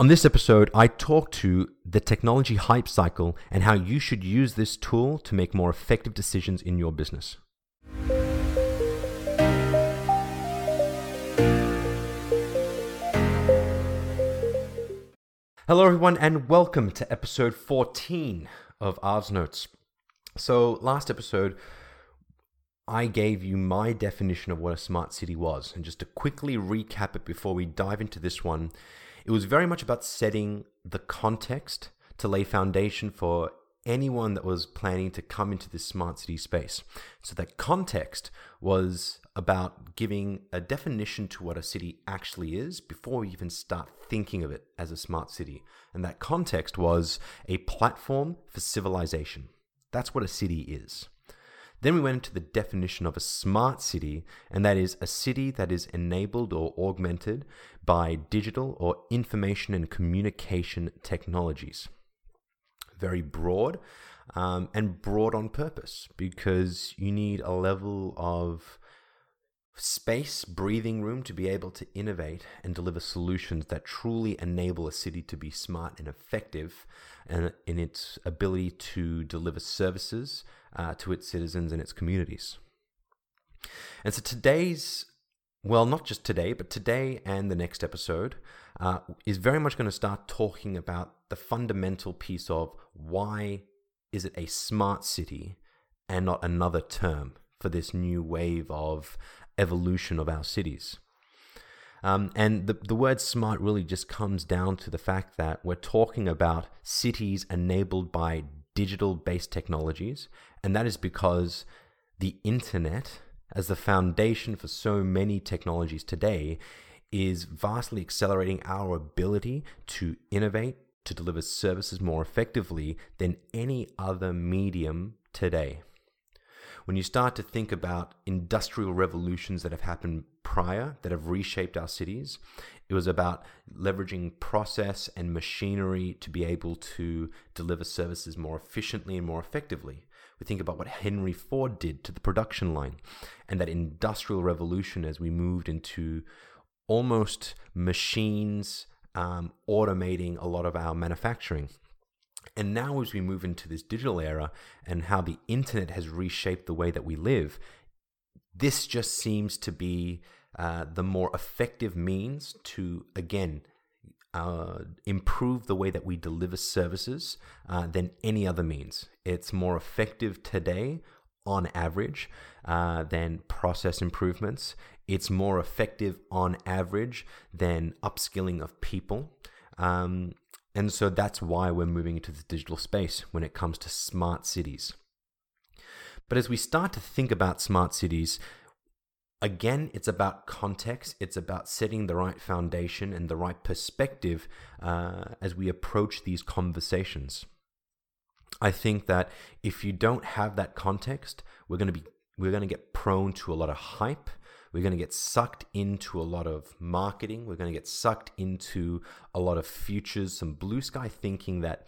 On this episode, I talk to the technology hype cycle and how you should use this tool to make more effective decisions in your business. Hello, everyone, and welcome to episode 14 of Arv's Notes. So, last episode, I gave you my definition of what a smart city was. And just to quickly recap it before we dive into this one, it was very much about setting the context to lay foundation for anyone that was planning to come into this smart city space. So that context was about giving a definition to what a city actually is before we even start thinking of it as a smart city. And that context was a platform for civilization. That's what a city is. Then we went into the definition of a smart city, and that is a city that is enabled or augmented by digital or information and communication technologies. Very broad um, and broad on purpose because you need a level of space, breathing room to be able to innovate and deliver solutions that truly enable a city to be smart and effective and in its ability to deliver services uh, to its citizens and its communities. And so today's, well, not just today, but today and the next episode uh, is very much going to start talking about the fundamental piece of why is it a smart city and not another term for this new wave of evolution of our cities. Um, and the, the word smart really just comes down to the fact that we're talking about cities enabled by digital based technologies. And that is because the internet, as the foundation for so many technologies today, is vastly accelerating our ability to innovate, to deliver services more effectively than any other medium today when you start to think about industrial revolutions that have happened prior that have reshaped our cities, it was about leveraging process and machinery to be able to deliver services more efficiently and more effectively. We think about what Henry Ford did to the production line and that industrial revolution as we moved into almost machines um, automating a lot of our manufacturing. And now, as we move into this digital era and how the internet has reshaped the way that we live, this just seems to be uh, the more effective means to, again, uh, improve the way that we deliver services uh, than any other means. It's more effective today on average uh, than process improvements. It's more effective on average than upskilling of people. Um, and so that's why we're moving into the digital space when it comes to smart cities. But as we start to think about smart cities, again, it's about context. It's about setting the right foundation and the right perspective uh, as we approach these conversations. I think that if you don't have that context, we're going to be we're going to get prone to a lot of hype we're going to get sucked into a lot of marketing. We're going to get sucked into a lot of futures, some blue sky thinking that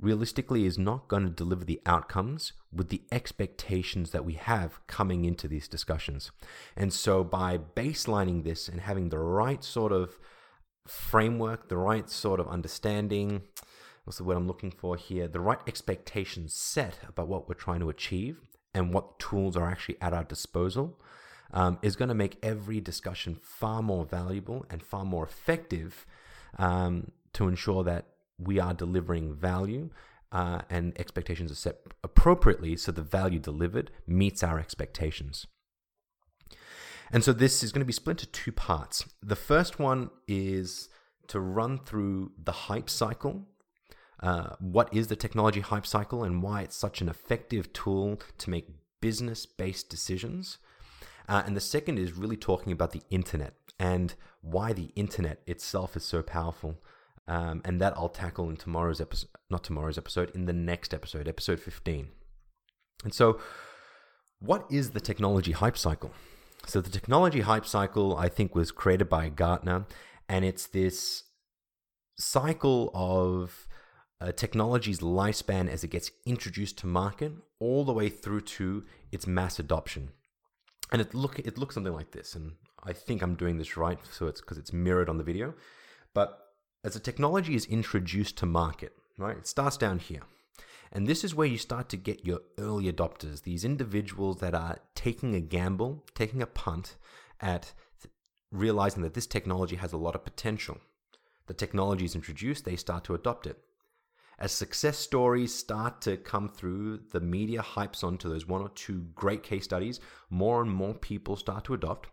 realistically is not going to deliver the outcomes with the expectations that we have coming into these discussions. And so by baselining this and having the right sort of framework, the right sort of understanding, what's the word I'm looking for here, the right expectations set about what we're trying to achieve and what tools are actually at our disposal, um, is going to make every discussion far more valuable and far more effective um, to ensure that we are delivering value uh, and expectations are set appropriately so the value delivered meets our expectations. And so this is going to be split into two parts. The first one is to run through the hype cycle. Uh, what is the technology hype cycle and why it's such an effective tool to make business based decisions? Uh, and the second is really talking about the internet and why the internet itself is so powerful. Um, and that I'll tackle in tomorrow's episode, not tomorrow's episode, in the next episode, episode 15. And so, what is the technology hype cycle? So, the technology hype cycle, I think, was created by Gartner, and it's this cycle of uh, technology's lifespan as it gets introduced to market all the way through to its mass adoption and it look it looks something like this and i think i'm doing this right so it's because it's mirrored on the video but as a technology is introduced to market, right? It starts down here. And this is where you start to get your early adopters, these individuals that are taking a gamble, taking a punt at realizing that this technology has a lot of potential. The technology is introduced, they start to adopt it. As success stories start to come through, the media hypes onto those one or two great case studies, more and more people start to adopt.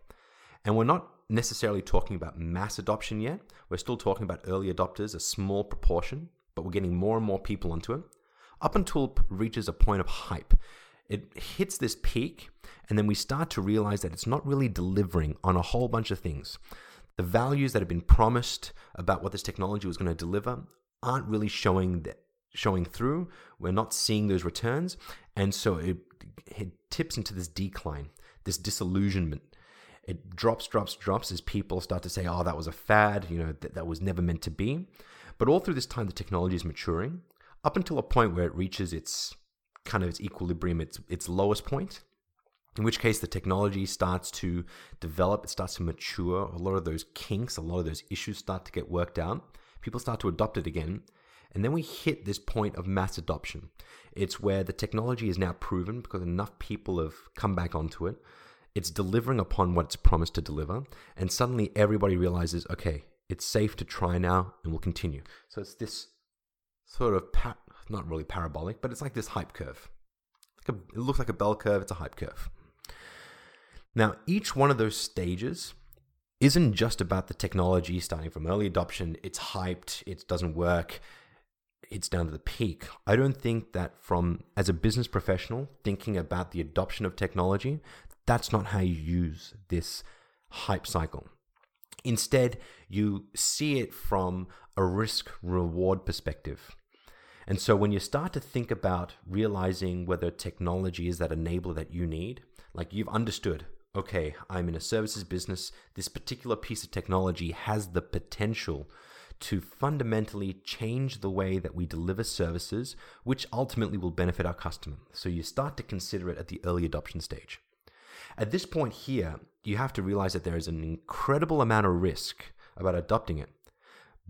And we're not necessarily talking about mass adoption yet. We're still talking about early adopters, a small proportion, but we're getting more and more people onto it up until it reaches a point of hype. It hits this peak, and then we start to realize that it's not really delivering on a whole bunch of things. The values that have been promised about what this technology was going to deliver aren't really showing that, showing through. We're not seeing those returns, and so it, it tips into this decline, this disillusionment. It drops, drops, drops as people start to say, "Oh, that was a fad," you know, that, that was never meant to be. But all through this time, the technology is maturing up until a point where it reaches its kind of its equilibrium, its its lowest point. In which case, the technology starts to develop, it starts to mature. A lot of those kinks, a lot of those issues start to get worked out. People start to adopt it again. And then we hit this point of mass adoption. It's where the technology is now proven because enough people have come back onto it. It's delivering upon what it's promised to deliver. And suddenly everybody realizes, okay, it's safe to try now and we'll continue. So it's this sort of, pa- not really parabolic, but it's like this hype curve. Like a, it looks like a bell curve, it's a hype curve. Now, each one of those stages isn't just about the technology starting from early adoption, it's hyped, it doesn't work, it's down to the peak. I don't think that from as a business professional thinking about the adoption of technology, that's not how you use this hype cycle. Instead, you see it from a risk reward perspective. And so when you start to think about realizing whether technology is that enabler that you need, like you've understood, okay, I'm in a services business, this particular piece of technology has the potential to fundamentally change the way that we deliver services, which ultimately will benefit our customer. So you start to consider it at the early adoption stage. At this point here, you have to realize that there is an incredible amount of risk about adopting it.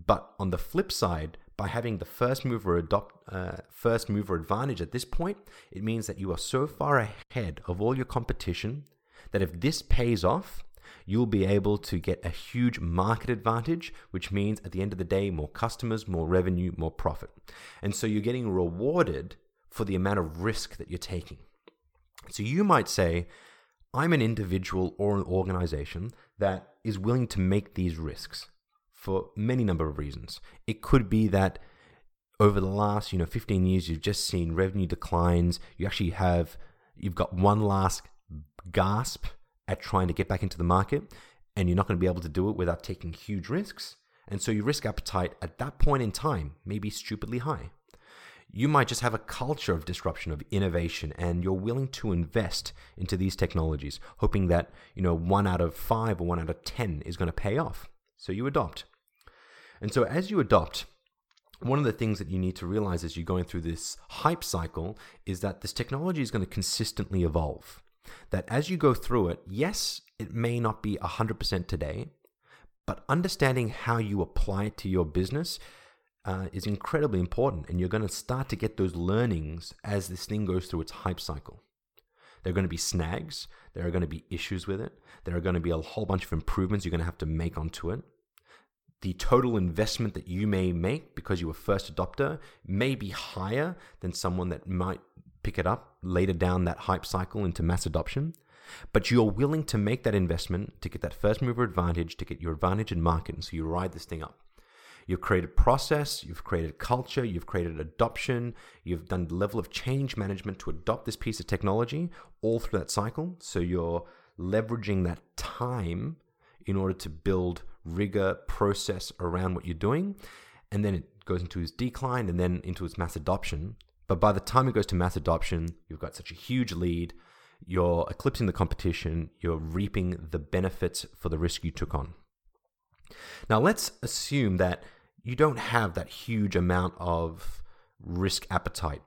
But on the flip side, by having the first mover adopt uh, first mover advantage at this point, it means that you are so far ahead of all your competition that if this pays off, you'll be able to get a huge market advantage, which means at the end of the day, more customers, more revenue, more profit. And so you're getting rewarded for the amount of risk that you're taking. So you might say, I'm an individual or an organization that is willing to make these risks for many number of reasons. It could be that over the last, you know, 15 years you've just seen revenue declines. You actually have you've got one last gasp at trying to get back into the market and you're not going to be able to do it without taking huge risks. And so your risk appetite at that point in time may be stupidly high. You might just have a culture of disruption, of innovation, and you're willing to invest into these technologies, hoping that, you know, one out of five or one out of 10 is going to pay off. So you adopt. And so as you adopt, one of the things that you need to realize as you're going through this hype cycle is that this technology is going to consistently evolve. That as you go through it, yes, it may not be 100% today, but understanding how you apply it to your business uh, is incredibly important. And you're going to start to get those learnings as this thing goes through its hype cycle. There are going to be snags, there are going to be issues with it, there are going to be a whole bunch of improvements you're going to have to make onto it the total investment that you may make because you were first adopter may be higher than someone that might pick it up later down that hype cycle into mass adoption. But you're willing to make that investment to get that first mover advantage, to get your advantage in market. And so you ride this thing up. You've created process, you've created culture, you've created adoption, you've done the level of change management to adopt this piece of technology all through that cycle. So you're leveraging that time in order to build rigor, process around what you're doing. And then it goes into its decline and then into its mass adoption. But by the time it goes to mass adoption, you've got such a huge lead, you're eclipsing the competition, you're reaping the benefits for the risk you took on. Now, let's assume that you don't have that huge amount of risk appetite,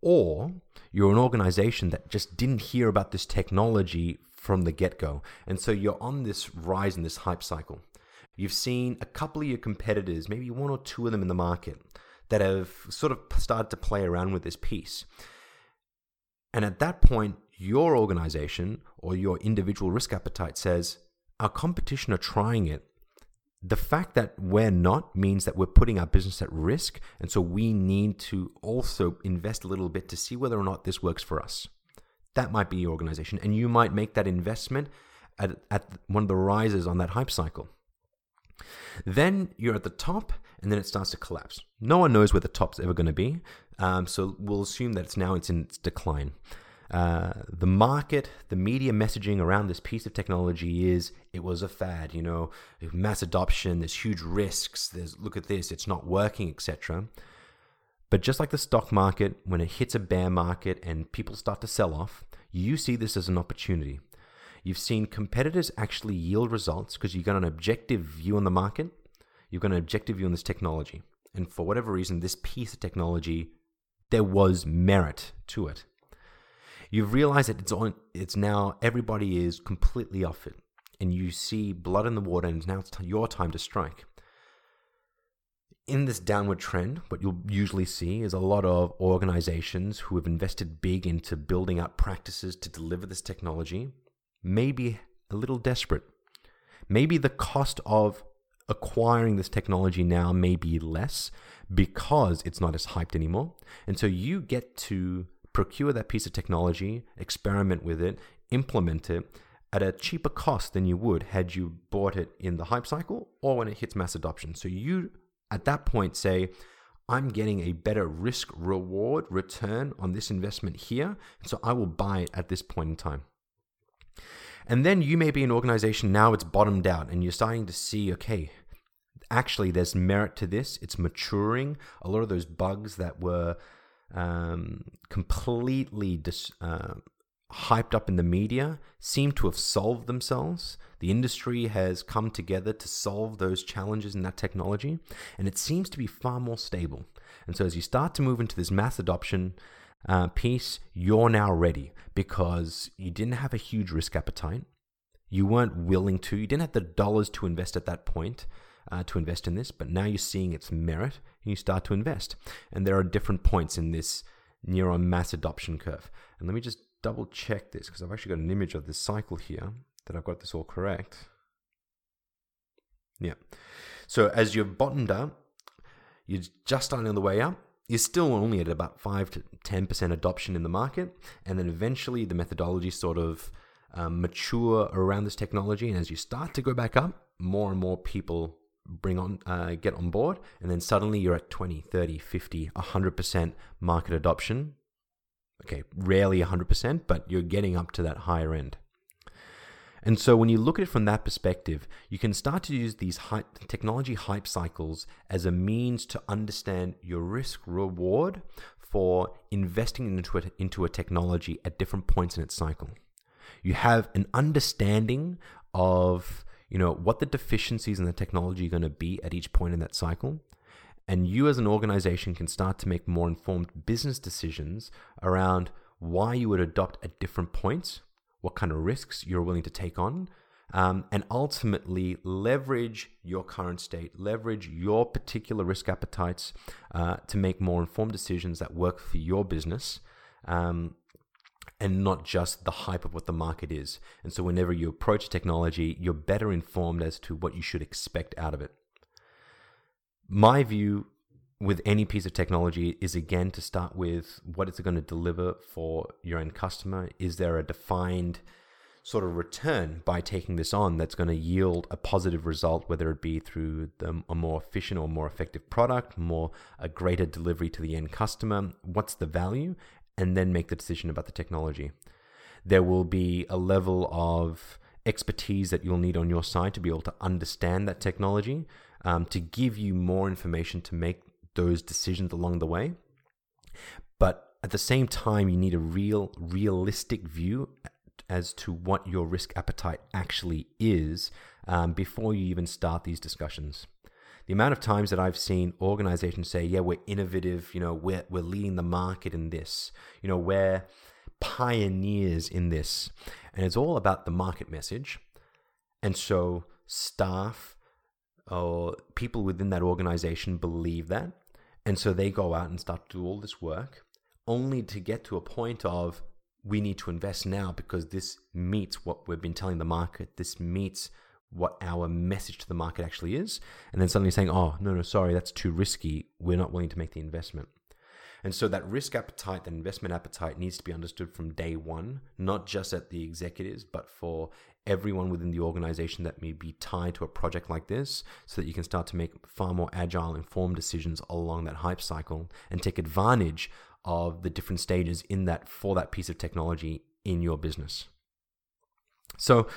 or you're an organization that just didn't hear about this technology from the get go. And so you're on this rise in this hype cycle. You've seen a couple of your competitors, maybe one or two of them in the market, that have sort of started to play around with this piece. And at that point, your organization or your individual risk appetite says, our competition are trying it. The fact that we're not means that we're putting our business at risk. And so we need to also invest a little bit to see whether or not this works for us. That might be your organization. And you might make that investment at, at one of the rises on that hype cycle. Then you're at the top, and then it starts to collapse. No one knows where the top's ever going to be, um, so we'll assume that it's now it's in its decline. Uh, the market, the media messaging around this piece of technology is it was a fad, you know, mass adoption, there's huge risks, there's look at this, it's not working, etc. But just like the stock market, when it hits a bear market and people start to sell off, you see this as an opportunity. You've seen competitors actually yield results because you've got an objective view on the market, you've got an objective view on this technology. And for whatever reason, this piece of technology, there was merit to it. You've realized that it's on it's now everybody is completely off it. And you see blood in the water and now it's t- your time to strike. In this downward trend what you'll usually see is a lot of organizations who have invested big into building up practices to deliver this technology maybe a little desperate maybe the cost of acquiring this technology now may be less because it's not as hyped anymore and so you get to procure that piece of technology, experiment with it, implement it at a cheaper cost than you would had you bought it in the hype cycle or when it hits mass adoption. So you at that point say, I'm getting a better risk reward return on this investment here. So I will buy it at this point in time. And then you may be an organization now it's bottomed out and you're starting to see, okay, actually there's merit to this. It's maturing. A lot of those bugs that were um, completely dis, uh, hyped up in the media seem to have solved themselves. The industry has come together to solve those challenges in that technology, and it seems to be far more stable. And so, as you start to move into this mass adoption uh, piece, you're now ready because you didn't have a huge risk appetite. You weren't willing to, you didn't have the dollars to invest at that point uh, to invest in this, but now you're seeing its merit and you start to invest. And there are different points in this neuron mass adoption curve. And let me just double check this because I've actually got an image of this cycle here that I've got this all correct. Yeah. So as you've bottomed out, you're just starting on the way up. You're still only at about 5 to 10% adoption in the market. And then eventually the methodology sort of um, mature around this technology. And as you start to go back up, more and more people bring on uh, get on board and then suddenly you're at 20 30 50 100% market adoption okay rarely 100% but you're getting up to that higher end and so when you look at it from that perspective you can start to use these hype, technology hype cycles as a means to understand your risk reward for investing into a, into a technology at different points in its cycle you have an understanding of you know, what the deficiencies in the technology are going to be at each point in that cycle. And you as an organization can start to make more informed business decisions around why you would adopt at different points, what kind of risks you're willing to take on, um, and ultimately leverage your current state, leverage your particular risk appetites uh, to make more informed decisions that work for your business. Um, and not just the hype of what the market is. And so, whenever you approach technology, you're better informed as to what you should expect out of it. My view with any piece of technology is again to start with what it's going to deliver for your end customer. Is there a defined sort of return by taking this on that's going to yield a positive result, whether it be through the, a more efficient or more effective product, more a greater delivery to the end customer? What's the value? and then make the decision about the technology. There will be a level of expertise that you'll need on your side to be able to understand that technology, um, to give you more information to make those decisions along the way. But at the same time, you need a real, realistic view as to what your risk appetite actually is um, before you even start these discussions the amount of times that I've seen organizations say, yeah, we're innovative, you know, we're, we're leading the market in this, you know, we're pioneers in this. And it's all about the market message. And so staff or people within that organization believe that. And so they go out and start to do all this work only to get to a point of we need to invest now because this meets what we've been telling the market. This meets what our message to the market actually is. And then suddenly saying, oh, no, no, sorry, that's too risky. We're not willing to make the investment. And so that risk appetite, that investment appetite needs to be understood from day one, not just at the executives, but for everyone within the organization that may be tied to a project like this so that you can start to make far more agile, informed decisions along that hype cycle and take advantage of the different stages in that for that piece of technology in your business. So,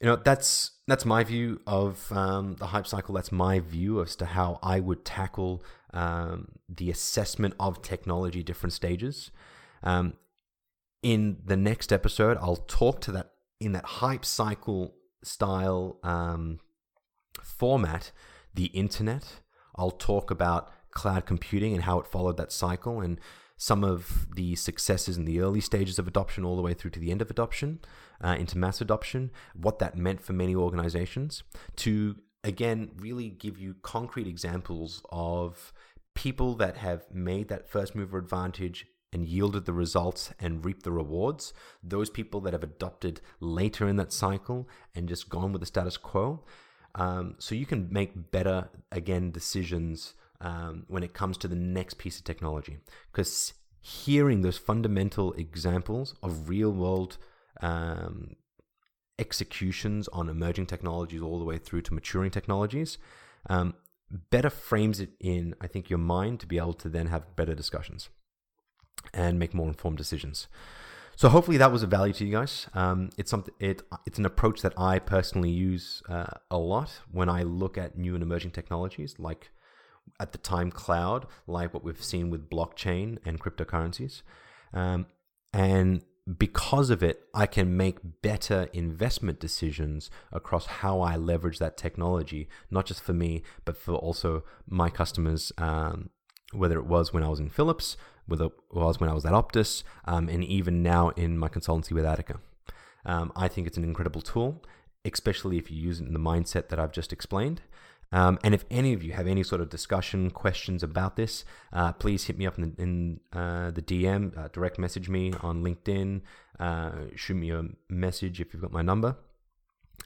you know, that's that's my view of um, the hype cycle. That's my view as to how I would tackle um, the assessment of technology different stages. Um, in the next episode, I'll talk to that in that hype cycle style um, format, the internet. I'll talk about cloud computing and how it followed that cycle and some of the successes in the early stages of adoption all the way through to the end of adoption uh, into mass adoption, what that meant for many organizations, to again really give you concrete examples of people that have made that first mover advantage and yielded the results and reaped the rewards, those people that have adopted later in that cycle and just gone with the status quo. Um, so you can make better, again, decisions um, when it comes to the next piece of technology. Because hearing those fundamental examples of real world um, executions on emerging technologies all the way through to maturing technologies um, better frames it in, I think, your mind to be able to then have better discussions and make more informed decisions. So hopefully that was of value to you guys. Um, it's something. It it's an approach that I personally use uh, a lot when I look at new and emerging technologies like at the time cloud, like what we've seen with blockchain and cryptocurrencies. Um, and because of it, I can make better investment decisions across how I leverage that technology, not just for me, but for also my customers, um, whether it was when I was in Philips, whether it was when I was at Optus, um, and even now in my consultancy with Attica. Um, I think it's an incredible tool, especially if you use it in the mindset that I've just explained. Um, and if any of you have any sort of discussion, questions about this, uh, please hit me up in the, in, uh, the DM, uh, direct message me on LinkedIn, uh, shoot me a message if you've got my number,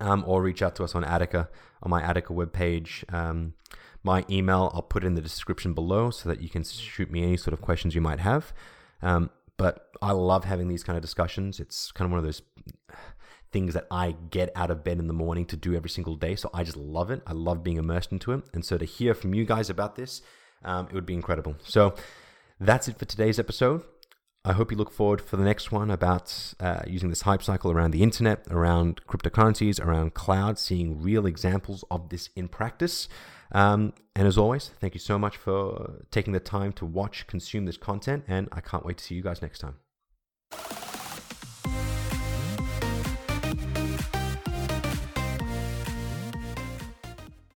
um, or reach out to us on Attica, on my Attica webpage. Um, my email, I'll put in the description below so that you can shoot me any sort of questions you might have. Um, but I love having these kind of discussions. It's kind of one of those things that I get out of bed in the morning to do every single day. So I just love it. I love being immersed into it. And so to hear from you guys about this, um, it would be incredible. So that's it for today's episode. I hope you look forward for the next one about uh, using this hype cycle around the internet, around cryptocurrencies, around cloud, seeing real examples of this in practice. Um, and as always, thank you so much for taking the time to watch, consume this content, and I can't wait to see you guys next time.